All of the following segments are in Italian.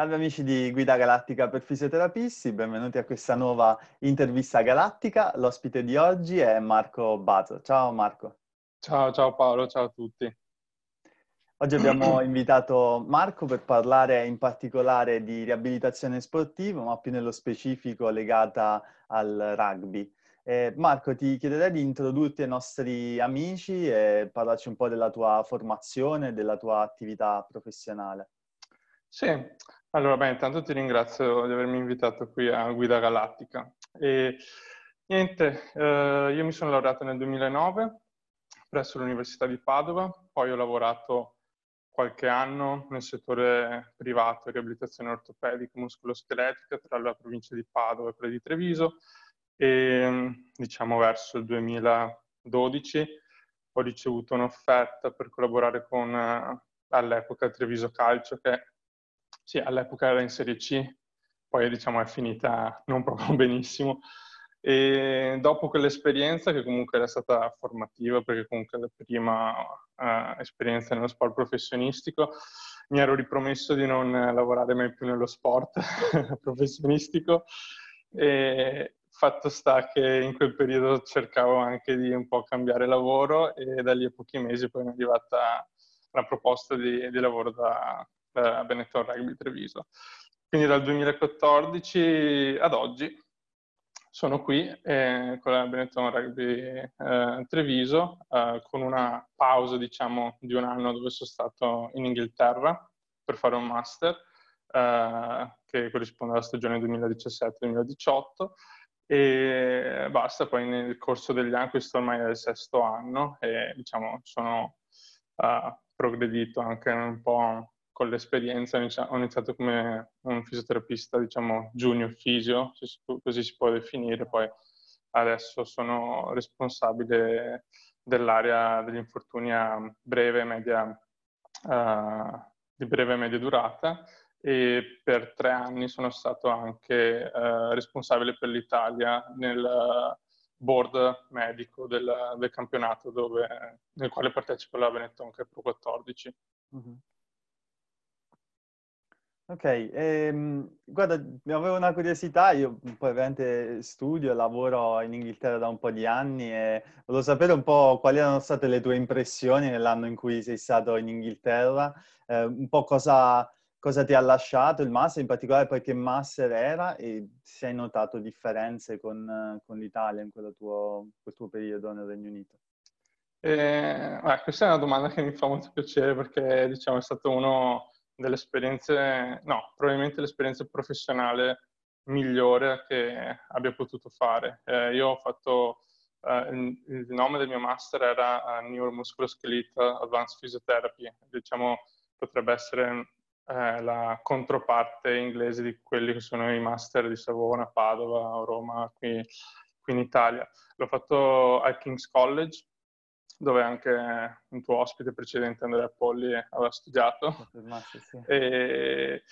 Salve amici di Guida Galattica per fisioterapisti, benvenuti a questa nuova intervista galattica. L'ospite di oggi è Marco Bazo. Ciao Marco. Ciao, ciao Paolo, ciao a tutti. Oggi abbiamo invitato Marco per parlare in particolare di riabilitazione sportiva, ma più nello specifico legata al rugby. Eh, Marco, ti chiederei di introdurti ai nostri amici e parlarci un po' della tua formazione e della tua attività professionale. Sì, allora, beh, intanto ti ringrazio di avermi invitato qui a Guida Galattica. E niente, eh, io mi sono laureato nel 2009 presso l'Università di Padova, poi ho lavorato qualche anno nel settore privato, riabilitazione ortopedica, muscoloscheletrica tra la provincia di Padova e quella di Treviso e diciamo verso il 2012 ho ricevuto un'offerta per collaborare con eh, all'epoca Treviso Calcio che sì, all'epoca era in Serie C, poi diciamo è finita non proprio benissimo. E dopo quell'esperienza, che comunque era stata formativa, perché comunque la prima uh, esperienza nello sport professionistico, mi ero ripromesso di non lavorare mai più nello sport professionistico. E fatto sta che in quel periodo cercavo anche di un po' cambiare lavoro e da lì a pochi mesi poi mi è arrivata la proposta di, di lavoro da, a Benetton Rugby Treviso. Quindi dal 2014 ad oggi sono qui eh, con la Benetton Rugby eh, Treviso eh, con una pausa diciamo di un anno dove sono stato in Inghilterra per fare un master eh, che corrisponde alla stagione 2017-2018 e basta, poi nel corso degli anni, questo ormai è il sesto anno e diciamo sono uh, progredito anche un po' con l'esperienza ho iniziato come un fisioterapista, diciamo, junior fisio, così si può definire, poi adesso sono responsabile dell'area degli infortuni a breve media, uh, di breve e media durata e per tre anni sono stato anche uh, responsabile per l'Italia nel board medico del, del campionato dove, nel quale partecipa la Benetton che è Pro 14. Mm-hmm. Ok, ehm, guarda, avevo una curiosità, io poi ovviamente studio e lavoro in Inghilterra da un po' di anni e volevo sapere un po' quali erano state le tue impressioni nell'anno in cui sei stato in Inghilterra, eh, un po' cosa, cosa, ti ha lasciato il master, in particolare poi che master era e se hai notato differenze con, con l'Italia in tuo, quel tuo periodo nel Regno Unito. Eh, questa è una domanda che mi fa molto piacere perché diciamo, è stato uno delle esperienze, no, probabilmente l'esperienza professionale migliore che abbia potuto fare. Eh, io ho fatto, eh, il, nome del mio master era uh, Neuromusculoskeletal Advanced Physiotherapy, diciamo potrebbe essere eh, la controparte inglese di quelli che sono i master di Savona, Padova Roma qui, qui in Italia. L'ho fatto al King's College dove anche un tuo ospite precedente, Andrea Polli, aveva studiato. Sì. E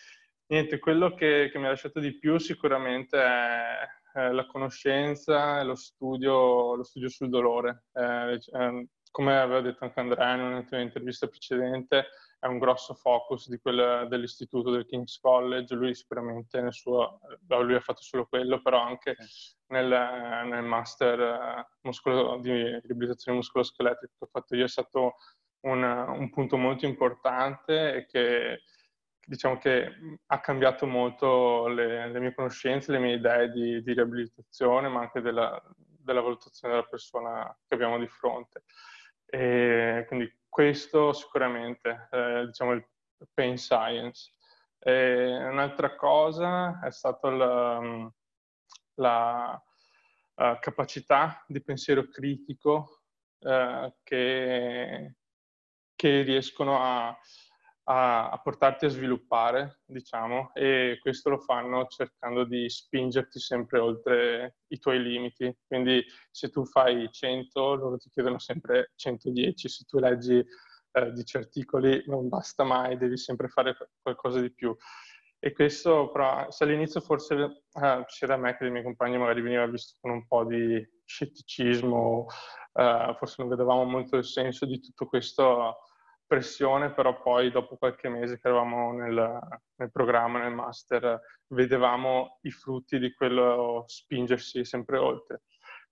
niente, quello che, che, mi ha lasciato di più sicuramente è, è la conoscenza e lo studio, lo studio sul dolore. Eh, eh, come aveva detto anche Andrea in un'intervista precedente, è un grosso focus di quel, dell'istituto del King's College, lui sicuramente nel suo, lui ha fatto solo quello, però anche nel, nel master eh, muscolo, di riabilitazione muscoloscheletrica che ho fatto io è stato un, un punto molto importante e che diciamo che ha cambiato molto le, le, mie conoscenze, le mie idee di, di riabilitazione, ma anche della, della, valutazione della persona che abbiamo di fronte. E quindi questo sicuramente, eh, diciamo il pain science. E un'altra cosa è stata la, la uh, capacità di pensiero critico uh, che, che, riescono a, a, a, portarti a sviluppare, diciamo, e questo lo fanno cercando di spingerti sempre oltre i tuoi limiti. Quindi se tu fai 100, loro ti chiedono sempre 110, se tu leggi eh, 10 articoli non basta mai, devi sempre fare qualcosa di più. E questo, però, se all'inizio forse eh, sia da me che dai miei compagni magari veniva visto con un po' di scetticismo, eh, forse non vedevamo molto il senso di tutto questo pressione, però poi dopo qualche mese che eravamo nel, nel programma, nel master, vedevamo i frutti di quello spingersi sempre oltre.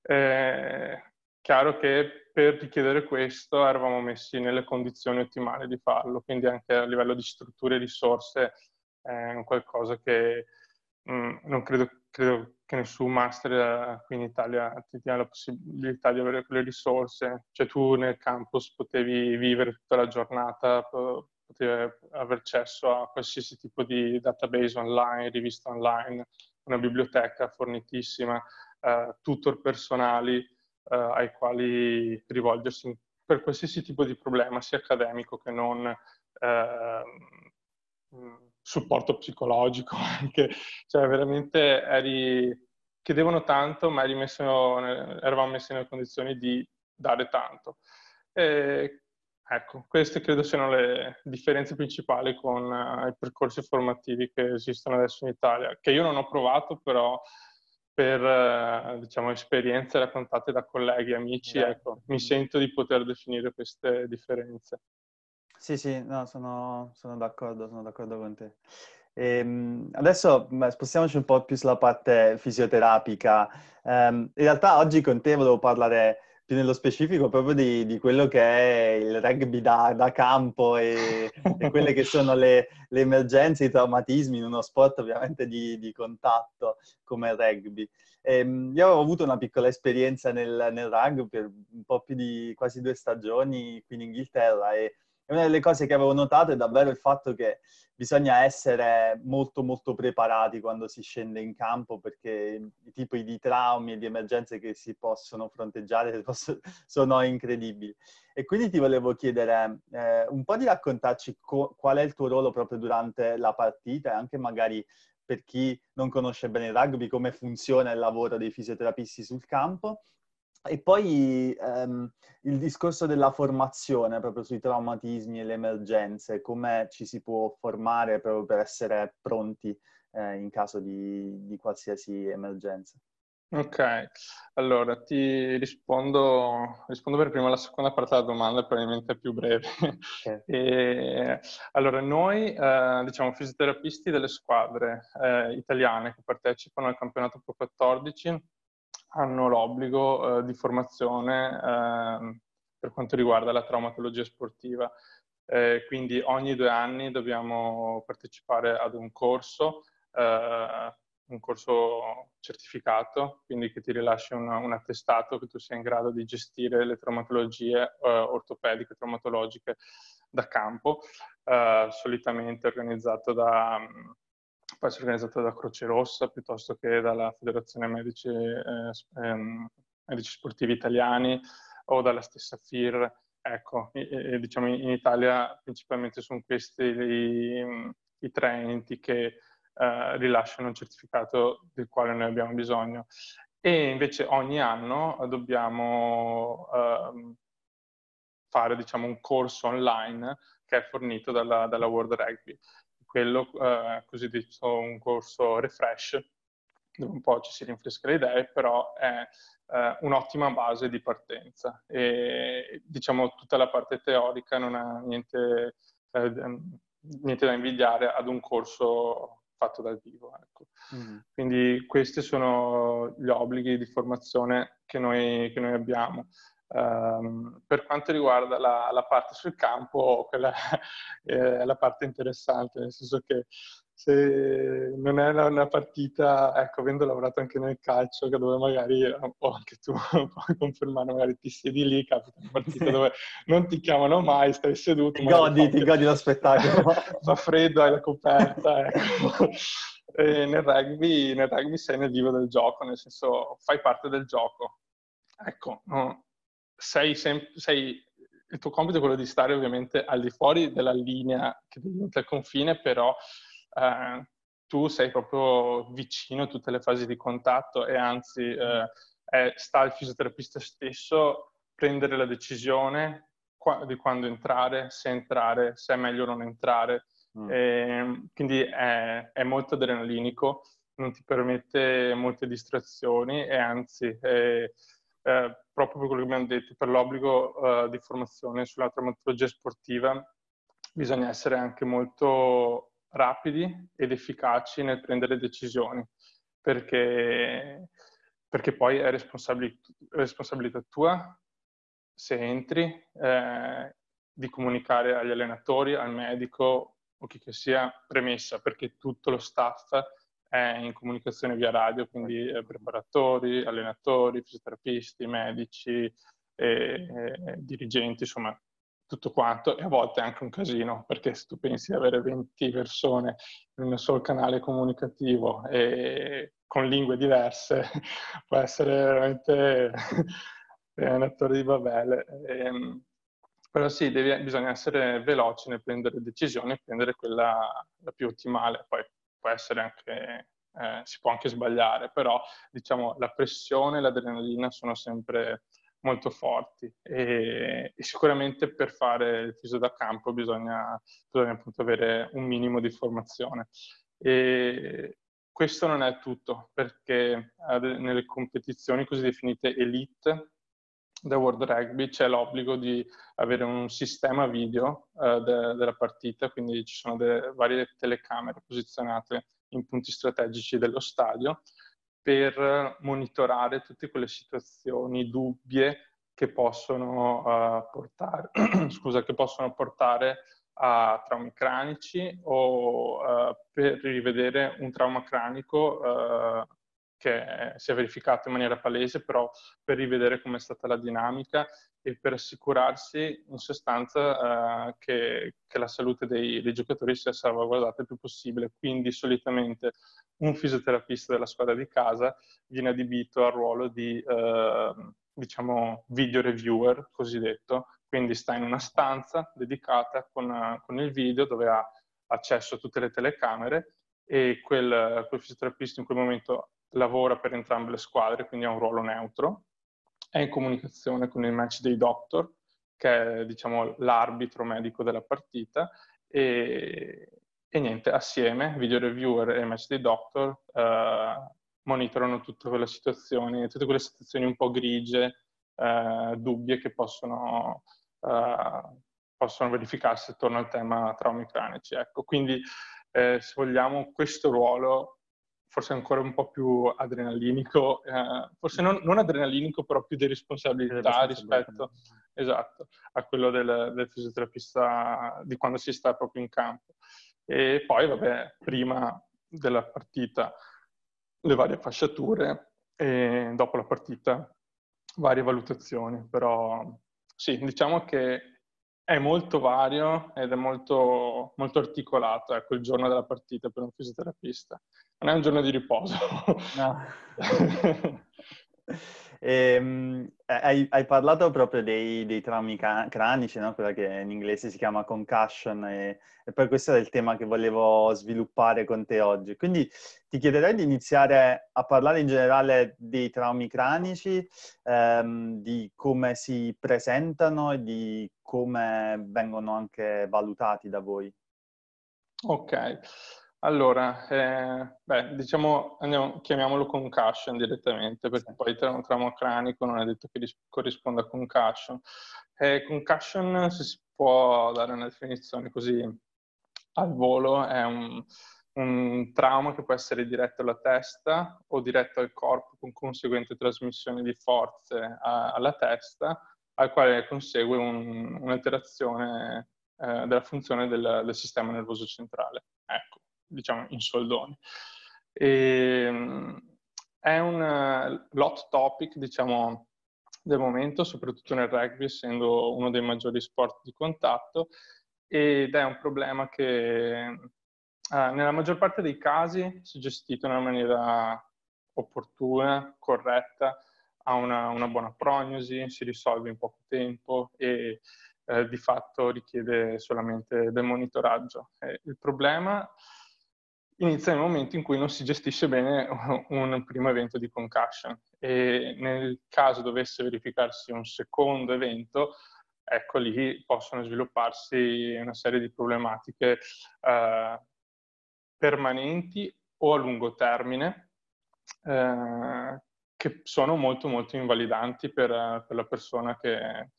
Eh, chiaro che per richiedere questo eravamo messi nelle condizioni ottimali di farlo, quindi anche a livello di strutture e risorse è un qualcosa che mh, mm, non credo, credo, che nessun master eh, qui in Italia ti dia la possibilità di avere quelle risorse. Cioè tu nel campus potevi vivere tutta la giornata, potevi avere accesso a qualsiasi tipo di database online, rivista online, una biblioteca fornitissima, uh, tutor personali uh, ai quali rivolgersi per qualsiasi tipo di problema, sia accademico che non uh, supporto psicologico, anche, cioè veramente eri, chiedevano tanto, ma eri messo, eravamo messi nelle condizioni di dare tanto. E, ecco, queste credo siano le differenze principali con uh, i percorsi formativi che esistono adesso in Italia, che io non ho provato, però per uh, diciamo, esperienze raccontate da colleghi amici, ecco, mi sento di poter definire queste differenze. Sì, sì, no, sono, sono d'accordo, sono d'accordo con te. Ehm, adesso spostiamoci un po' più sulla parte fisioterapica. Ehm, in realtà oggi con te volevo parlare più nello specifico proprio di, di quello che è il rugby da, da campo e, e, quelle che sono le, le, emergenze, i traumatismi in uno sport ovviamente di, di contatto come il rugby. Ehm, io avevo avuto una piccola esperienza nel, nel rugby per un po' più di quasi due stagioni qui in Inghilterra e e una delle cose che avevo notato è davvero il fatto che bisogna essere molto molto preparati quando si scende in campo perché i tipi di traumi e di emergenze che si possono fronteggiare sono incredibili. E quindi ti volevo chiedere eh, un po' di raccontarci co- qual è il tuo ruolo proprio durante la partita e anche magari per chi non conosce bene il rugby come funziona il lavoro dei fisioterapisti sul campo e poi ehm, il discorso della formazione proprio sui traumatismi e le emergenze, come ci si può formare proprio per essere pronti eh, in caso di, di, qualsiasi emergenza. Ok, allora ti rispondo, rispondo per prima alla seconda parte della domanda, probabilmente è più breve. Okay. e, allora, noi, eh, diciamo, fisioterapisti delle squadre eh, italiane che partecipano al campionato Pro 14, hanno l'obbligo eh, di formazione eh, per quanto riguarda la traumatologia sportiva. Eh, quindi ogni due anni dobbiamo partecipare ad un corso, eh, un corso certificato, quindi che ti rilasci un, un, attestato che tu sia in grado di gestire le traumatologie eh, ortopediche, traumatologiche da campo, solitamente organizzato da può essere organizzata da Croce Rossa piuttosto che dalla Federazione Medici, eh, ehm, Medici Sportivi Italiani o dalla stessa FIR. Ecco, e, e, diciamo in Italia principalmente sono questi i, i tre enti che eh, rilasciano un certificato del quale noi abbiamo bisogno. E invece ogni anno dobbiamo eh, fare diciamo, un corso online che è fornito dalla, dalla World Rugby quello eh, cosiddetto un corso refresh, dove un po' ci si rinfresca le idee, però è eh, un'ottima base di partenza. E diciamo tutta la parte teorica non ha niente, eh, niente da invidiare ad un corso fatto dal vivo. Ecco. Mm. Quindi questi sono gli obblighi di formazione che noi, che noi abbiamo. Um, per quanto riguarda la, la, parte sul campo, quella è la parte interessante, nel senso che se non è una partita, ecco, avendo lavorato anche nel calcio, dove magari, o anche tu puoi confermare, magari ti siedi lì, capita una partita dove non ti chiamano mai, stai seduto. Ti godi, ti godi lo spettacolo. fa freddo, hai la coperta, ecco. nel rugby, nel rugby sei nel vivo del gioco, nel senso fai parte del gioco. Ecco, no, sei, sem- sei, il tuo compito è quello di stare ovviamente al di fuori della linea che diventa il confine, però eh, tu sei proprio vicino a tutte le fasi di contatto e anzi eh, è, sta al fisioterapista stesso prendere la decisione qua- di quando entrare, se entrare, se è meglio non entrare. Mm. E, quindi è, è, molto adrenalinico, non ti permette molte distrazioni e anzi... È, eh, proprio per quello che abbiamo detto, per l'obbligo uh, di formazione sulla traumatologia sportiva, bisogna essere anche molto rapidi ed efficaci nel prendere decisioni, perché, perché poi è responsabilità tua, se entri, eh, di comunicare agli allenatori, al medico o chi che sia, premessa, perché tutto lo staff è in comunicazione via radio, quindi eh, preparatori, allenatori, fisioterapisti, medici, dirigenti, insomma tutto quanto e a volte è anche un casino perché se tu pensi di avere 20 persone in un solo canale comunicativo e con lingue diverse può essere veramente un attore di Babele. E, ehm, però sì, devi, bisogna essere veloci nel prendere decisioni e prendere quella la più ottimale. Poi può essere anche, eh, si può anche sbagliare, però diciamo la pressione e l'adrenalina sono sempre molto forti e, e, sicuramente per fare il fisio da campo bisogna, bisogna appunto avere un minimo di formazione. E questo non è tutto perché nelle competizioni così definite elite da World Rugby c'è l'obbligo di avere un sistema video uh, de- della partita, quindi ci sono de- varie telecamere posizionate in punti strategici dello stadio per monitorare tutte quelle situazioni dubbie che possono, uh, portare, scusa, che possono portare a traumi cranici o uh, per rivedere un trauma cranico uh, che si è verificato in maniera palese, però per rivedere com'è stata la dinamica e per assicurarsi in sostanza uh, che, che, la salute dei, dei, giocatori sia salvaguardata il più possibile. Quindi solitamente un fisioterapista della squadra di casa viene adibito al ruolo di, uh, diciamo, video reviewer, cosiddetto, quindi sta in una stanza dedicata con, con il video dove ha accesso a tutte le telecamere e quel, quel fisioterapista in quel momento lavora per entrambe le squadre, quindi ha un ruolo neutro, è in comunicazione con il match day doctor, che è diciamo, l'arbitro medico della partita, e, e niente, assieme, video reviewer e match day doctor eh, monitorano tutte quelle situazioni, tutte quelle situazioni un po' grigie, eh, dubbie che possono, eh, possono verificarsi attorno al tema traumi cranici. Ecco, quindi eh, se vogliamo questo ruolo forse ancora un po' più adrenalinico, eh, forse non, non, adrenalinico, però più di responsabilità rispetto esatto, a quello del, del, fisioterapista di quando si sta proprio in campo. E poi, vabbè, prima della partita le varie fasciature e dopo la partita varie valutazioni, però sì, diciamo che è molto vario ed è molto, molto articolato, ecco, il giorno della partita per un fisioterapista. Non è un giorno di riposo. No. e, ehm, hai, hai, parlato proprio dei, dei traumi cranici, no? quella che in inglese si chiama concussion, e, e, poi questo è il tema che volevo sviluppare con te oggi. Quindi ti chiederei di iniziare a parlare in generale dei traumi cranici, ehm, di come si presentano e di come vengono anche valutati da voi. Ok, allora, eh, beh, diciamo, andiamo, chiamiamolo concussion direttamente, perché poi il trauma, trauma cranico non è detto che corrisponda a concussion. Eh, concussion, se si può dare una definizione così al volo, è un, un trauma che può essere diretto alla testa o diretto al corpo con conseguente trasmissione di forze a, alla testa al quale consegue un, un'alterazione eh, della funzione del, del, sistema nervoso centrale, ecco, diciamo in soldoni. E, ehm, è un uh, hot topic, diciamo, del momento, soprattutto nel rugby, essendo uno dei maggiori sport di contatto, ed è un problema che uh, nella maggior parte dei casi si è gestito in una maniera opportuna, corretta, ha una, una buona prognosi, si risolve in poco tempo e eh, di fatto richiede solamente del monitoraggio. Eh, il problema inizia nel momento in cui non si gestisce bene un primo evento di concussion e nel caso dovesse verificarsi un secondo evento, ecco lì possono svilupparsi una serie di problematiche eh, permanenti o a lungo termine eh, che sono molto molto invalidanti per, per la persona che,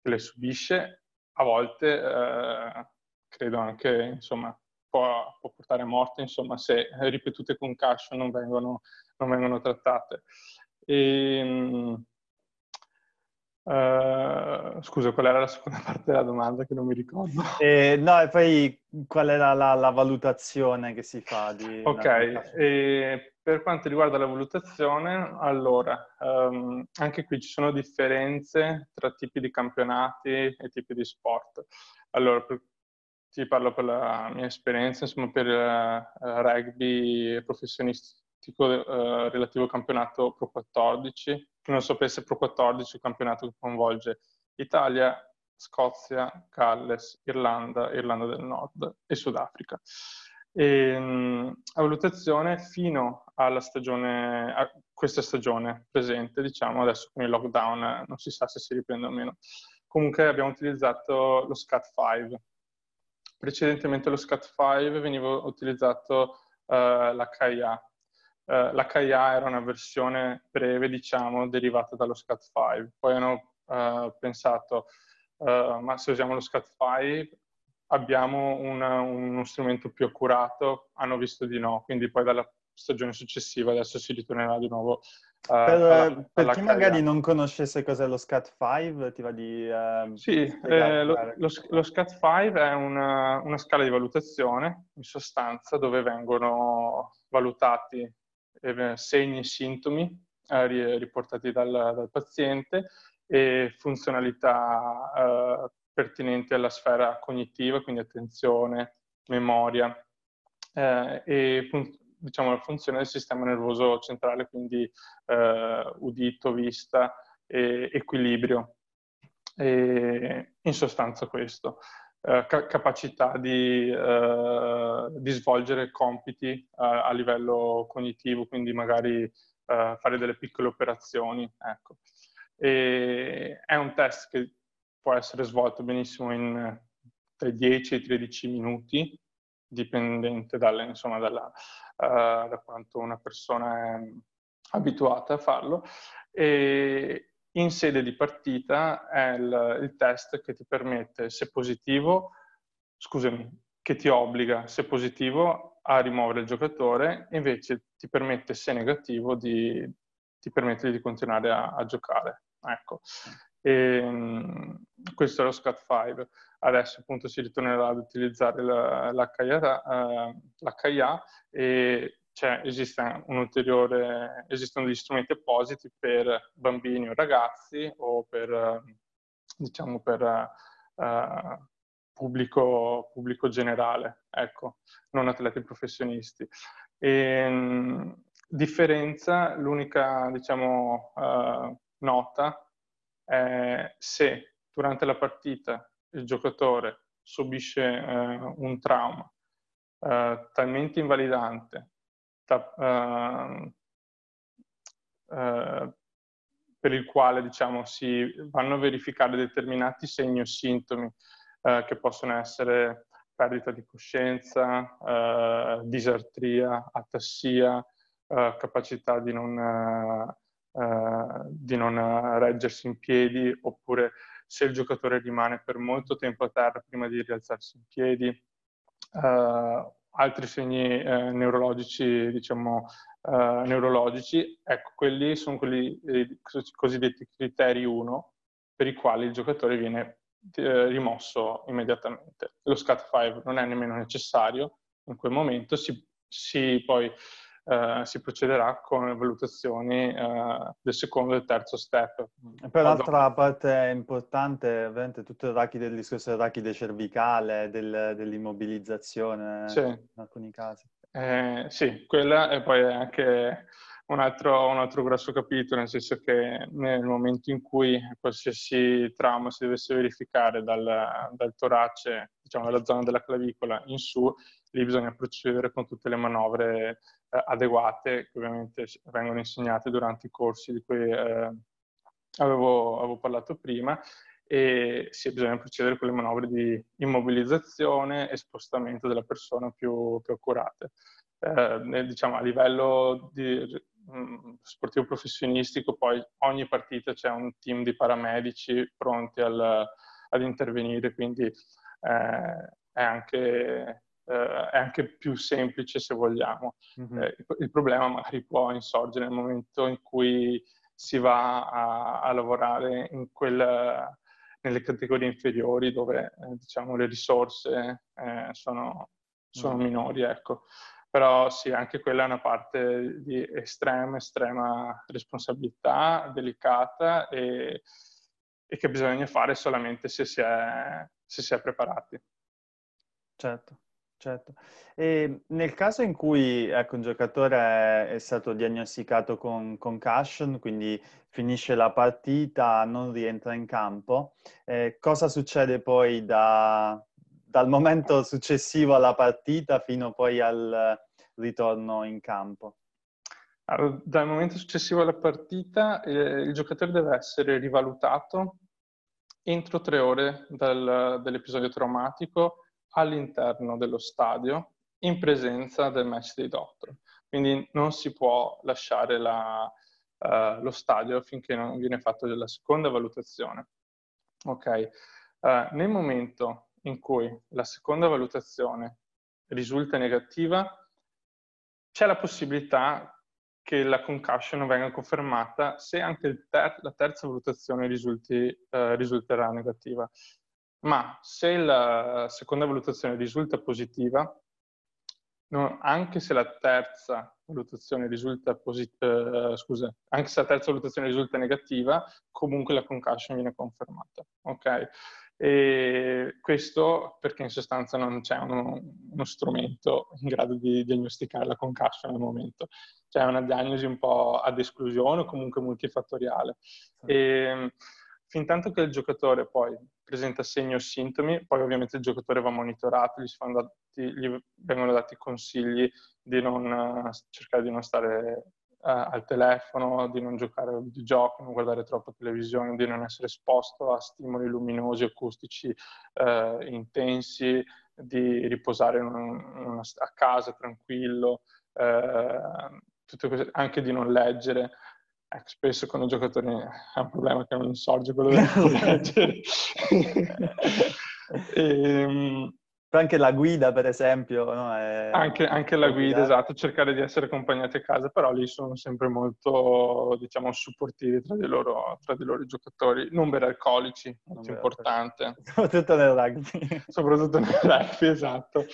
che, le subisce. A volte eh, credo anche, insomma, può, può, portare a morte, insomma, se ripetute concussion non vengono, non vengono trattate. E, ehm, Uh, scusa, qual era la seconda parte della domanda che non mi ricordo? Eh, no, e poi qual era la, la valutazione che si fa? Di ok, e per quanto riguarda la valutazione, allora, um, anche qui ci sono differenze tra tipi di campionati e tipi di sport. Allora, per, ti parlo per la mia esperienza, insomma, per uh, rugby professionisti statistico eh, relativo al campionato Pro 14. Chi non sapesse Pro 14 è un campionato che coinvolge Italia, Scozia, Galles, Irlanda, Irlanda del Nord e Sudafrica. E, mh, a valutazione fino alla stagione, a questa stagione presente, diciamo adesso con il lockdown non si sa se si riprende o meno. Comunque abbiamo utilizzato lo SCAT 5. Precedentemente lo SCAT 5 veniva utilizzato uh, l'HIA, eh, la KIA era una versione breve, diciamo, derivata dallo SCAT5. Poi hanno eh, pensato, eh, ma se usiamo lo SCAT5 abbiamo una, uno strumento più accurato, hanno visto di no, quindi poi dalla stagione successiva adesso si ritornerà di nuovo per, alla, per chi magari non conoscesse cos'è lo SCAT5, ti va di... Uh, sì, eh, lo, lo, lo, SCAT5 è una, una, scala di valutazione, in sostanza, dove vengono valutati segni e sintomi eh, riportati dal, dal, paziente e funzionalità eh, pertinenti alla sfera cognitiva, quindi attenzione, memoria eh, e diciamo, la funzione del sistema nervoso centrale, quindi eh, udito, vista e equilibrio. E in sostanza questo. Eh, ca- capacità di, eh, di, svolgere compiti a, livello cognitivo, quindi magari eh, fare delle piccole operazioni. Ecco. È un test che può essere svolto benissimo in tra i 10 e i 13 minuti, dipendente dalle, insomma, dalla, uh, da quanto una persona è abituata a farlo. E, in sede di partita è il, il test che ti permette, se positivo, scusami, che ti obbliga, se positivo, a rimuovere il giocatore, invece ti permette, se negativo, di, ti permette di continuare a, a giocare. Ecco. E, ehm, questo è lo SCAT 5. Adesso appunto si ritornerà ad utilizzare l'HIA, l'HIA e cioè, esiste esistono degli strumenti appositi per bambini o ragazzi o per, diciamo, per uh, pubblico, pubblico, generale, ecco, non atleti professionisti. E, mh, differenza, l'unica, diciamo, uh, nota è se durante la partita il giocatore subisce uh, un trauma talmente invalidante uh, uh, per il quale diciamo, si vanno a verificare determinati segni o sintomi uh, che possono essere perdita di coscienza, disartria, atassia, capacità di non, di non reggersi in piedi oppure se il giocatore rimane per molto tempo a terra prima di rialzarsi in piedi, Uh, altri segni eh, neurologici, diciamo, eh, neurologici, ecco, quelli sono quelli eh, cosiddetti criteri 1 per i quali il giocatore viene eh, rimosso immediatamente. Lo SCAT5 non è nemmeno necessario in quel momento, si, si poi Uh, si procederà con le valutazioni uh, del secondo e del terzo step. Poi l'altra parte importante, ovviamente, tutto il rachide, il discorso del rachide cervicale, del, dell'immobilizzazione sì. in alcuni casi. Eh, sì, quella e poi anche un altro, un altro, grosso capitolo, nel senso che nel momento in cui qualsiasi trauma si dovesse verificare dal, dal torace, diciamo dalla zona della clavicola in su, lì bisogna procedere con tutte le manovre eh, adeguate che ovviamente vengono insegnate durante i corsi di cui eh, avevo, avevo, parlato prima e sì, bisogna procedere con le manovre di immobilizzazione e spostamento della persona più, più accurate. Eh, diciamo, a livello di mm, sportivo professionistico, poi ogni partita c'è un team di paramedici pronti al, ad intervenire, quindi eh, è, anche, eh, è, anche, più semplice se vogliamo. Mm-hmm. Eh, il problema magari può insorgere nel momento in cui si va a, a lavorare in quel, nelle categorie inferiori dove eh, diciamo, le risorse eh, sono, sono mm. minori. Ecco però sì, anche quella è una parte di estrema, estrema responsabilità, delicata e, e che bisogna fare solamente se si è, se si è preparati. Certo, certo. E nel caso in cui ecco, un giocatore è stato diagnosticato con concussion, quindi finisce la partita, non rientra in campo, eh, cosa succede poi da, dal momento successivo alla partita fino poi al ritorno in campo? Allora, dal momento successivo alla partita eh, il giocatore deve essere rivalutato entro tre ore dal, dall'episodio traumatico all'interno dello stadio in presenza del match dei doctor. Quindi non si può lasciare la, uh, lo stadio finché non viene fatta la seconda valutazione. Ok, uh, nel momento in cui la seconda valutazione risulta negativa, c'è la possibilità che la concussion venga confermata se anche ter- la terza valutazione risulti, eh, risulterà negativa. Ma se la seconda valutazione risulta positiva, no, anche se la terza valutazione risulta positiva, eh, scusa, anche se la terza valutazione risulta negativa, comunque la concussion viene confermata. Ok? E questo perché in sostanza non c'è uno, uno, strumento in grado di diagnosticare la concussion al momento. C'è una diagnosi un po' ad esclusione o comunque multifattoriale. E, fin tanto che il giocatore poi presenta segni o sintomi, poi ovviamente il giocatore va monitorato, gli, dati, gli vengono dati consigli di non, cercare di non stare al telefono, di non giocare a videogiochi, non guardare troppo televisione, di non essere esposto a stimoli luminosi, acustici eh, intensi, di riposare una, una, a casa tranquillo, eh, queste, anche di non leggere. Ecco, spesso con i giocatori è un problema che non sorge quello di leggere. e, anche la guida, per esempio. No? È... Anche, anche, la guida, esatto, cercare di essere accompagnati a casa, però lì sono sempre molto, diciamo, supportivi tra di loro, tra di loro giocatori. Non bere alcolici, molto importante. Soprattutto nel rugby. Soprattutto nel rugby, esatto.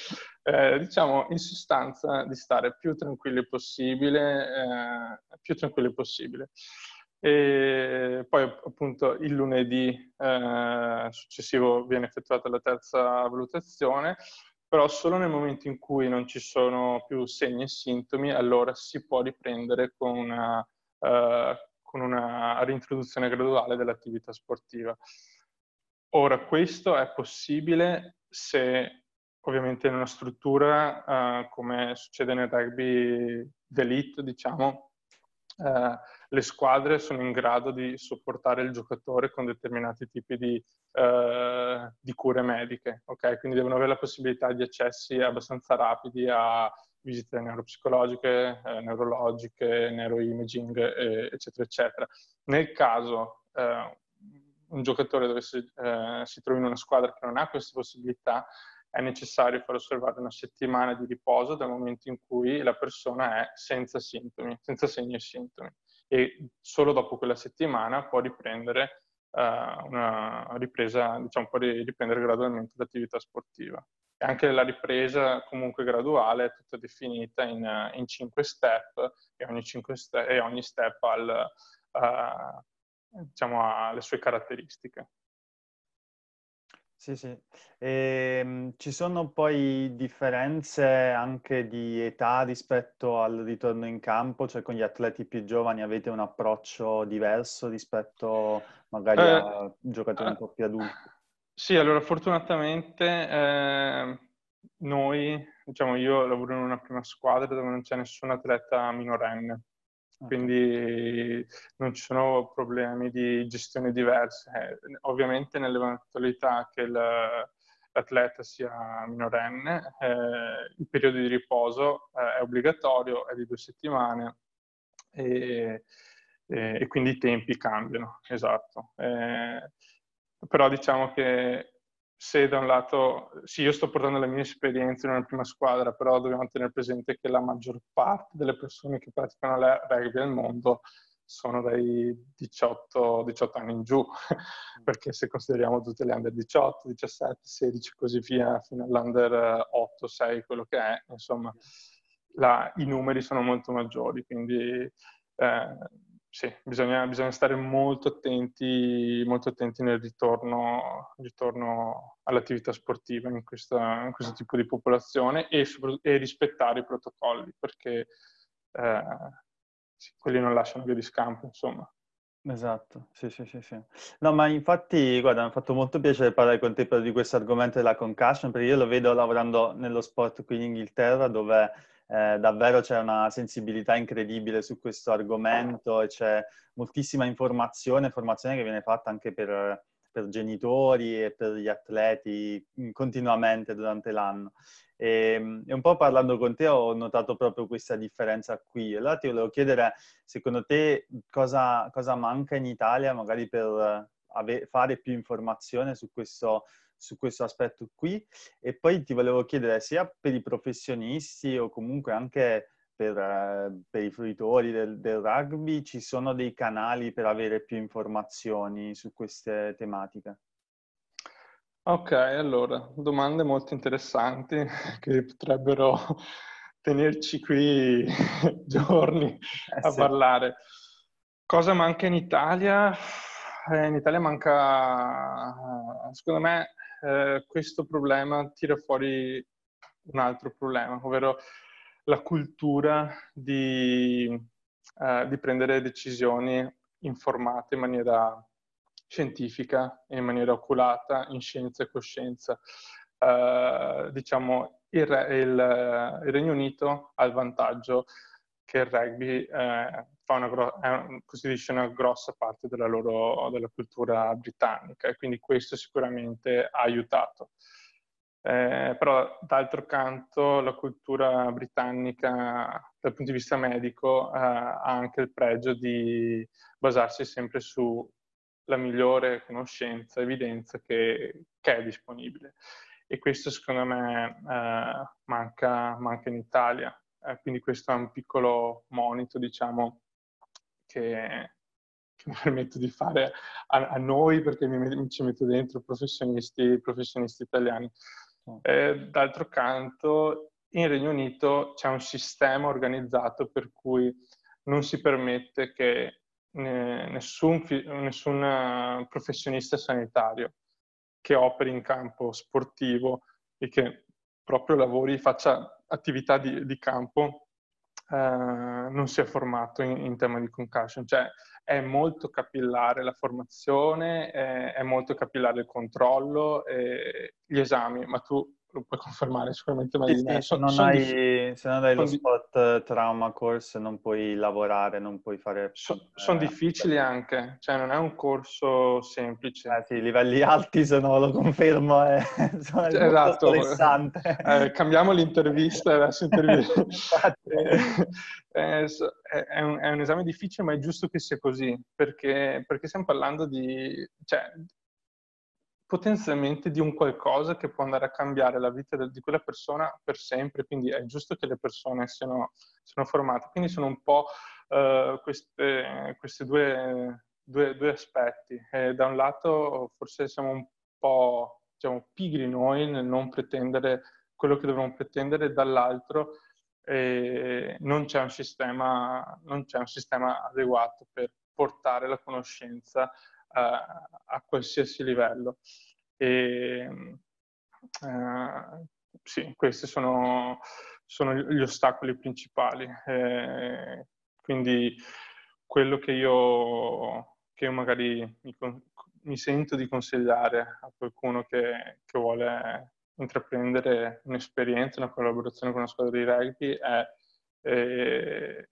Eh, diciamo, in sostanza, di stare più tranquilli possibile, eh, più tranquilli possibile. E poi appunto il lunedì eh, successivo viene effettuata la terza valutazione, però solo nel momento in cui non ci sono più segni e sintomi, allora si può riprendere con una, eh, con una reintroduzione graduale dell'attività sportiva. Ora, questo è possibile se ovviamente in una struttura eh, come succede nel rugby d'elite, diciamo, eh, le squadre sono in grado di sopportare il giocatore con determinati tipi di, eh, di cure mediche, ok? Quindi devono avere la possibilità di accessi abbastanza rapidi a visite neuropsicologiche, eh, neurologiche, neuroimaging, eccetera, eccetera. Nel caso eh, un giocatore dovesse, eh, si trovi in una squadra che non ha queste possibilità, è necessario far osservare una settimana di riposo dal momento in cui la persona è senza sintomi, senza segni e sintomi. E solo dopo quella settimana può riprendere uh, una ripresa, diciamo, può riprendere gradualmente l'attività sportiva. E anche la ripresa comunque graduale è tutta definita in, in cinque step e ogni, cinque step, e ogni step ha uh, diciamo, le sue caratteristiche. Sì, sì. E, ehm, ci sono poi differenze anche di età rispetto al ritorno in campo? Cioè con gli atleti più giovani avete un approccio diverso rispetto magari eh, a giocatori un po' più adulti? Sì, allora fortunatamente eh, noi, diciamo io lavoro in una prima squadra dove non c'è nessun atleta minorenne quindi non ci sono problemi di gestione diverse. Eh, ovviamente nell'eventualità che l'atleta sia minorenne, eh, il periodo di riposo eh, è obbligatorio, è di due settimane e, e, e quindi i tempi cambiano, esatto. Eh, però diciamo che se da un lato, sì, io sto portando la mia esperienza in una prima squadra, però dobbiamo tenere presente che la maggior parte delle persone che praticano la rugby nel mondo sono dai 18, 18 anni in giù, perché se consideriamo tutte le under 18, 17, 16 così via, fino all'under 8, 6, quello che è, insomma, la, i numeri sono molto maggiori, quindi eh, sì, bisogna, bisogna, stare molto attenti, molto attenti nel ritorno, ritorno all'attività sportiva in, questa, in, questo tipo di popolazione e, e rispettare i protocolli, perché eh, quelli non lasciano via di scampo, insomma. Esatto, sì, sì, sì, sì. No, ma infatti, guarda, mi ha fatto molto piacere parlare con te di questo argomento della concussion, perché io lo vedo lavorando nello sport qui in Inghilterra, dove eh, davvero c'è una sensibilità incredibile su questo argomento e c'è moltissima informazione, formazione che viene fatta anche per, per genitori e per gli atleti continuamente durante l'anno. E, ehm, e, un po' parlando con te ho notato proprio questa differenza qui. Allora ti volevo chiedere, secondo te, cosa, cosa manca in Italia magari per ave- fare più informazione su questo su questo aspetto qui. E poi ti volevo chiedere sia per i professionisti o comunque anche per, eh, per i fruitori del, del, rugby, ci sono dei canali per avere più informazioni su queste tematiche? Ok, allora, domande molto interessanti che potrebbero tenerci qui giorni eh, a sì. parlare. Cosa manca in Italia? Eh, in Italia manca, secondo me, eh, questo problema tira fuori un altro problema, ovvero la cultura di, eh, di prendere decisioni informate in maniera scientifica e in maniera oculata in scienza e coscienza. Uh, diciamo, il, il, il, Regno Unito ha il vantaggio che il rugby eh, una, è, costituisce una grossa parte della loro della cultura britannica e quindi questo sicuramente ha aiutato. Eh, però d'altro canto la cultura britannica dal punto di vista medico eh, ha anche il pregio di basarsi sempre sulla migliore conoscenza, evidenza che, che, è disponibile. E questo secondo me eh, manca, manca, in Italia. Eh, quindi questo è un piccolo monito, diciamo, che, che mi permetto di fare a, a noi perché mi, mi, ci metto dentro professionisti, professionisti italiani. Eh, d'altro canto, in Regno Unito c'è un sistema organizzato per cui non si permette che nessun, nessun eh, professionista sanitario che operi in campo sportivo e che proprio lavori, faccia attività di, di campo, eh, non si è formato in, in, tema di concussion, cioè è molto capillare la formazione, è, è molto capillare il controllo, gli esami, ma tu lo puoi confermare sicuramente meglio sì. Sì, se, non hai, diffi- se non hai lo spot trauma course non puoi lavorare, non puoi fare... So, eh, sono difficili anche, cioè non è un corso semplice. Eh sì, livelli alti se no lo confermo, è, sono cioè, esatto. interessante. Eh, cambiamo l'intervista e adesso interviene. Eh, è, è, un, è, un, esame difficile, ma è giusto che sia così, perché, perché stiamo parlando di... Cioè, potenzialmente di un qualcosa che può andare a cambiare la vita di quella persona per sempre, quindi è giusto che le persone siano, siano formate. Quindi sono un po' uh, queste, questi due, due, due, aspetti. E da un lato forse siamo un po' diciamo, pigri noi nel non pretendere quello che dovremmo pretendere, dall'altro eh, non, c'è sistema, non c'è un sistema adeguato per portare la conoscenza a, qualsiasi livello. E, uh, sì, questi sono, sono, gli ostacoli principali. Eh, quindi quello che io, che io magari mi, mi, sento di consigliare a qualcuno che, che vuole intraprendere un'esperienza, una collaborazione con una squadra di rugby è eh,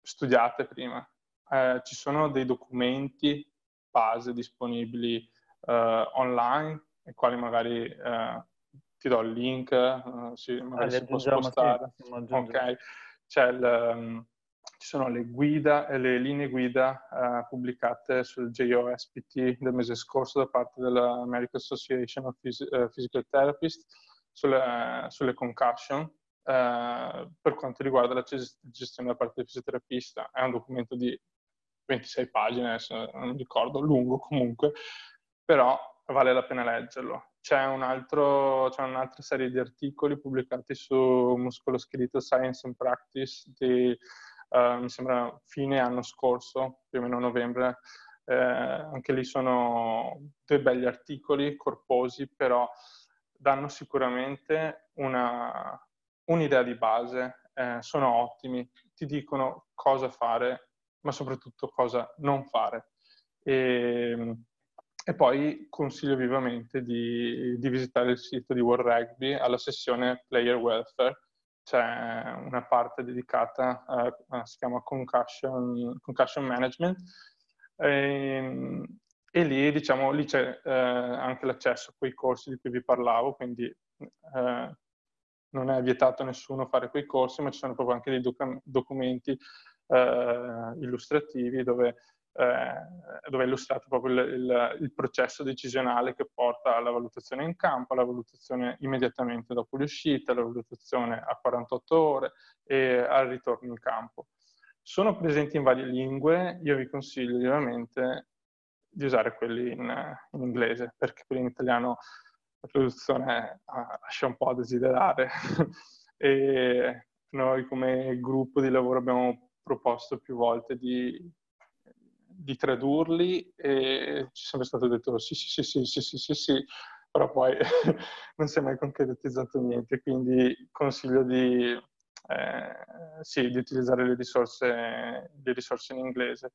studiate prima. Eh, ci sono dei documenti base disponibili uh, online, ai quali magari uh, ti do il link, uh, si, magari ah, si può spostare. Sì, ok, c'è il, um, ci sono le guida e le linee guida uh, pubblicate sul JOSPT del mese scorso da parte dell'American Association of Phys- uh, Physical Therapists sulle, sulle concussion uh, per quanto riguarda la gestione da parte del fisioterapista. È un documento di 26 pagine, non ricordo, lungo comunque, però vale la pena leggerlo. C'è, un altro, c'è un'altra serie di articoli pubblicati su Muscoloskeletal Science and Practice di uh, mi sembra fine anno scorso, più o meno novembre, eh, anche lì sono due belli articoli corposi, però danno sicuramente una, un'idea di base, eh, sono ottimi, ti dicono cosa fare, ma soprattutto cosa non fare. E, e poi consiglio vivamente di, di, visitare il sito di World Rugby alla sessione Player Welfare, c'è una parte dedicata, uh, si chiama concussion, concussion Management, e, ehm, e, lì, diciamo, lì c'è uh, anche l'accesso a quei corsi di cui vi parlavo, quindi uh, non è vietato a nessuno fare quei corsi, ma ci sono proprio anche dei doc- documenti illustrativi dove eh, dove è illustrato proprio il, il, il, processo decisionale che porta alla valutazione in campo, alla valutazione immediatamente dopo l'uscita, alla valutazione a 48 ore e al ritorno in campo. Sono presenti in varie lingue, io vi consiglio vivamente di usare quelli in, in inglese, perché quelli in italiano la traduzione lascia un po' a desiderare. e noi come gruppo di lavoro abbiamo proposto più volte di di tradurli e ci è sempre stato detto sì, sì, sì, sì, sì, sì, sì, però poi non si è mai concretizzato niente, quindi consiglio di, eh, sì, di utilizzare le risorse, le risorse in inglese.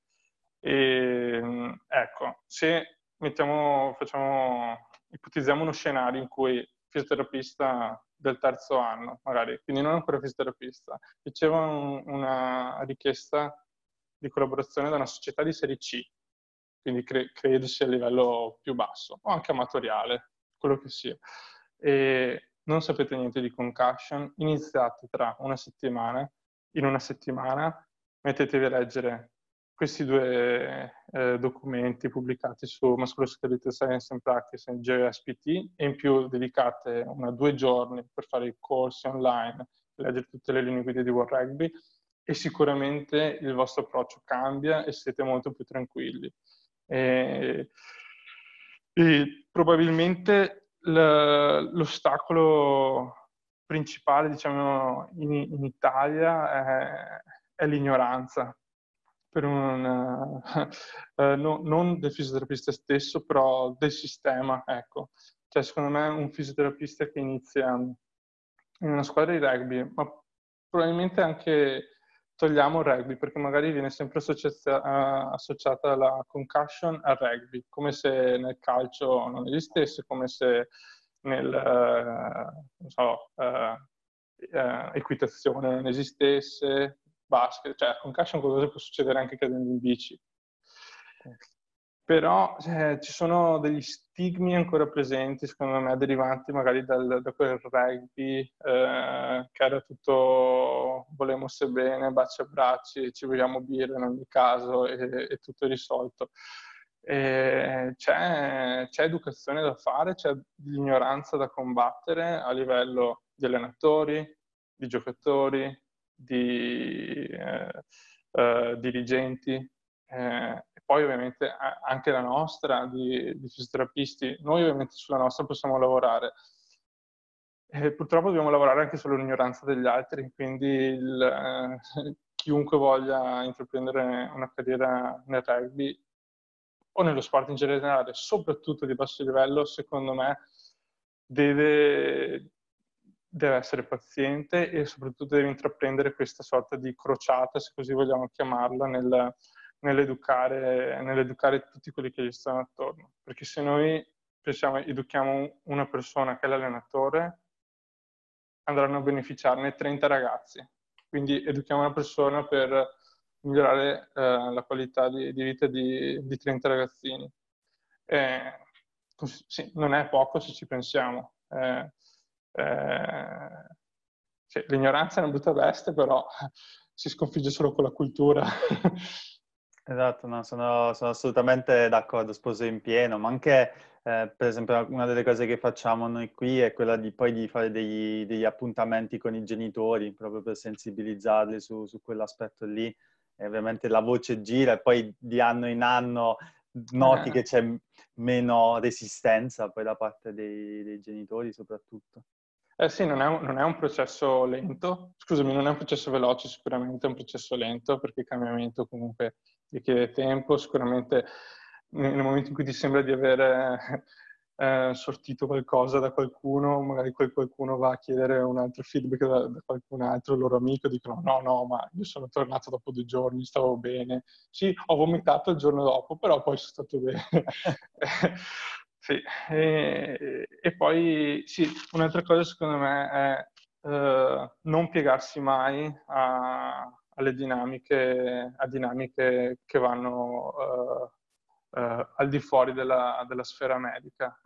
E, ecco, se mettiamo, facciamo, ipotizziamo uno scenario in cui fisioterapista del terzo anno, magari, quindi non ancora fisioterapista, riceva un, una richiesta di collaborazione da una società di serie C, quindi cre- sia a livello più basso, o anche amatoriale, quello che sia. E non sapete niente di concussion, iniziate tra una settimana, in una settimana mettetevi a leggere questi due eh, documenti pubblicati su Musculoskeletal Science and Practice e JSPT e in più dedicate una due giorni per fare i corsi online, leggere tutte le linee guida di World Rugby e sicuramente il vostro approccio cambia e siete molto più tranquilli. E, e probabilmente l'ostacolo principale, diciamo, in, in Italia è, è, l'ignoranza. Un, eh, no, non del fisioterapista stesso, però del sistema, ecco. Cioè, secondo me un fisioterapista che inizia in una squadra di rugby, ma probabilmente anche togliamo il rugby perché magari viene sempre associata, associata la concussion al rugby, come se nel calcio non esistesse, come se nel, uh, so, uh, uh, equitazione non esistesse, basket, cioè concussion qualcosa può succedere anche cadendo in bici però eh, ci sono degli stigmi ancora presenti, secondo me, derivanti magari dal, da quel rugby eh, che era tutto volemo se bene, baci a bracci, ci vogliamo birra in ogni caso e, e tutto è risolto. E c'è, c'è, educazione da fare, c'è l'ignoranza da combattere a livello di allenatori, di giocatori, di eh, eh dirigenti, eh, e poi ovviamente anche la nostra di, di fisioterapisti, noi ovviamente sulla nostra possiamo lavorare. E purtroppo dobbiamo lavorare anche sull'ignoranza degli altri, quindi il, eh, chiunque voglia intraprendere una carriera nel rugby o nello sport in generale, soprattutto di basso livello, secondo me deve, deve essere paziente e soprattutto deve intraprendere questa sorta di crociata, se così vogliamo chiamarla, nel, nell'educare, nell'educare tutti quelli che gli stanno attorno. Perché se noi pensiamo, educhiamo una persona che è l'allenatore, andranno a beneficiarne 30 ragazzi. Quindi educhiamo una persona per migliorare eh, la qualità di, di vita di, di, 30 ragazzini. Eh, sì, non è poco se ci pensiamo. Eh, eh, sì, l'ignoranza è una brutta veste, però si sconfigge solo con la cultura. Esatto, no, sono, sono, assolutamente d'accordo, sposo in pieno, ma anche eh, per esempio una delle cose che facciamo noi qui è quella di poi di fare degli, degli appuntamenti con i genitori, proprio per sensibilizzarli su, su quell'aspetto lì. E ovviamente la voce gira e poi di anno in anno noti eh. che c'è meno resistenza poi da parte dei, dei genitori soprattutto. Eh sì, non è, un, non è, un, processo lento, scusami, non è un processo veloce, sicuramente è un processo lento perché il cambiamento comunque richiede tempo, sicuramente nel momento in cui ti sembra di avere eh, sortito qualcosa da qualcuno, magari quel qualcuno va a chiedere un altro feedback da, da qualcun altro, il loro amico, dicono no, no, ma io sono tornato dopo due giorni, stavo bene, sì, ho vomitato il giorno dopo, però poi sono stato bene. Sì, e, e, poi sì, un'altra cosa secondo me è uh, non piegarsi mai a, alle dinamiche, a dinamiche che vanno uh, uh, al di fuori della, della sfera medica.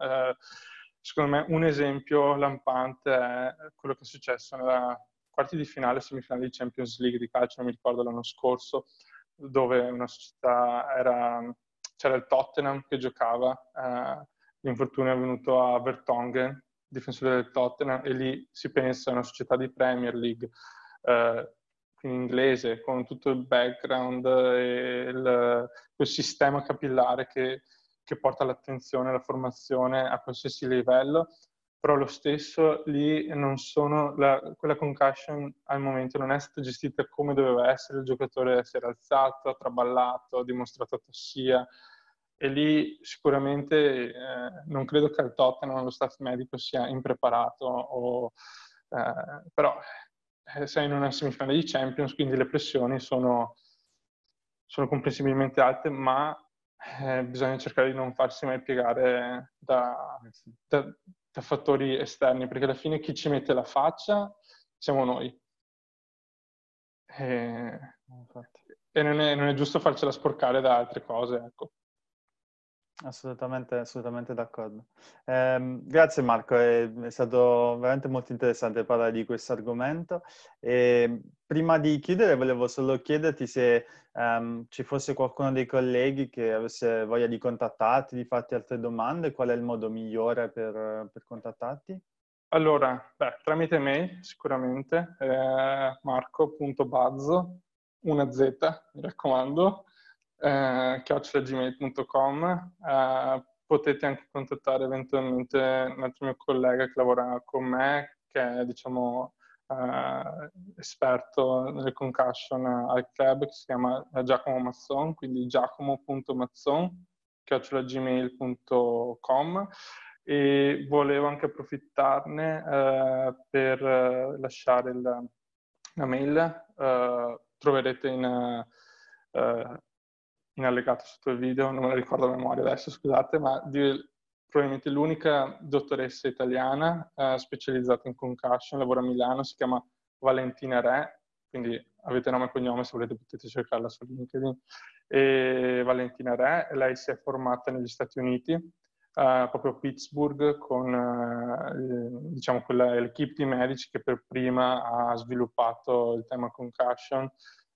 secondo me un esempio lampante è quello che è successo nella quarti di finale, semifinale di Champions League di calcio, non mi ricordo l'anno scorso, dove una società era, c'era il Tottenham che giocava l'infortunio è avvenuto a Vertonghen, difensore del Tottenham, e lì si pensa a una società di Premier League, eh, in inglese, con tutto il background e il, quel sistema capillare che, che porta l'attenzione, alla formazione a qualsiasi livello, però lo stesso lì la, quella concussion al momento non è stata gestita come doveva essere, il giocatore si era alzato, ha traballato, ha dimostrato tossia, e lì sicuramente eh, non credo che al Tottenham lo staff medico sia impreparato, o, eh, però eh, sei in una semifinale di Champions, quindi le pressioni sono, sono comprensibilmente alte, ma eh, bisogna cercare di non farsi mai piegare da, da, da fattori esterni, perché alla fine chi ci mette la faccia siamo noi. E, e non, è, non, è, giusto farcela sporcare da altre cose, ecco. Assolutamente, assolutamente d'accordo. Eh, grazie Marco, è, è, stato veramente molto interessante parlare di questo argomento. E prima di chiudere volevo solo chiederti se um, ci fosse qualcuno dei colleghi che avesse voglia di contattarti, di farti altre domande, qual è il modo migliore per, per contattarti? Allora, beh, tramite mail sicuramente, eh, marco.bazzo, una Z, mi raccomando, eh, chiocciolagmail.com. Eh, potete anche contattare eventualmente un altro mio collega che lavora con me, che è diciamo eh, esperto nelle concussion al club, che si chiama Giacomo Mazzon, quindi giacomo.mazzon chiocciolagmail.com e volevo anche approfittarne eh, per lasciare il, la mail. Uh, troverete in, uh, in allegato sotto il video, non me la ricordo a memoria adesso, scusate, ma di, probabilmente l'unica dottoressa italiana eh, specializzata in concussion, lavora a Milano, si chiama Valentina Re, quindi avete nome e cognome, se volete potete cercarla su LinkedIn. E Valentina Re, lei si è formata negli Stati Uniti, eh, proprio a Pittsburgh, con eh, diciamo, quella, l'equipe di medici che per prima ha sviluppato il tema concussion.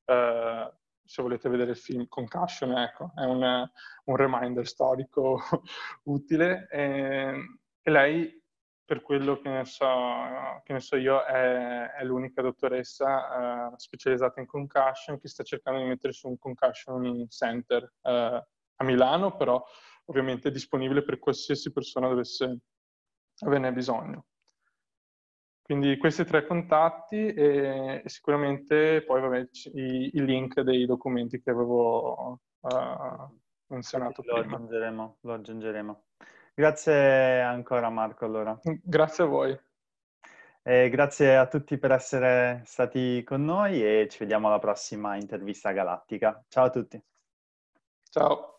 Eh, se volete vedere il film Concussion, ecco, è un, un reminder storico utile. E, e, lei, per quello che ne so, che ne so io, è, è, l'unica dottoressa uh, specializzata in concussion che sta cercando di mettere su un concussion center uh, a Milano, però ovviamente è disponibile per qualsiasi persona dovesse averne bisogno. Quindi questi tre contatti e, sicuramente poi vabbè, i, i, link dei documenti che avevo uh, menzionato lo prima. Aggiungeremo, lo aggiungeremo. Grazie ancora Marco allora. Grazie a voi. E grazie a tutti per essere stati con noi e ci vediamo alla prossima intervista galattica. Ciao a tutti. Ciao.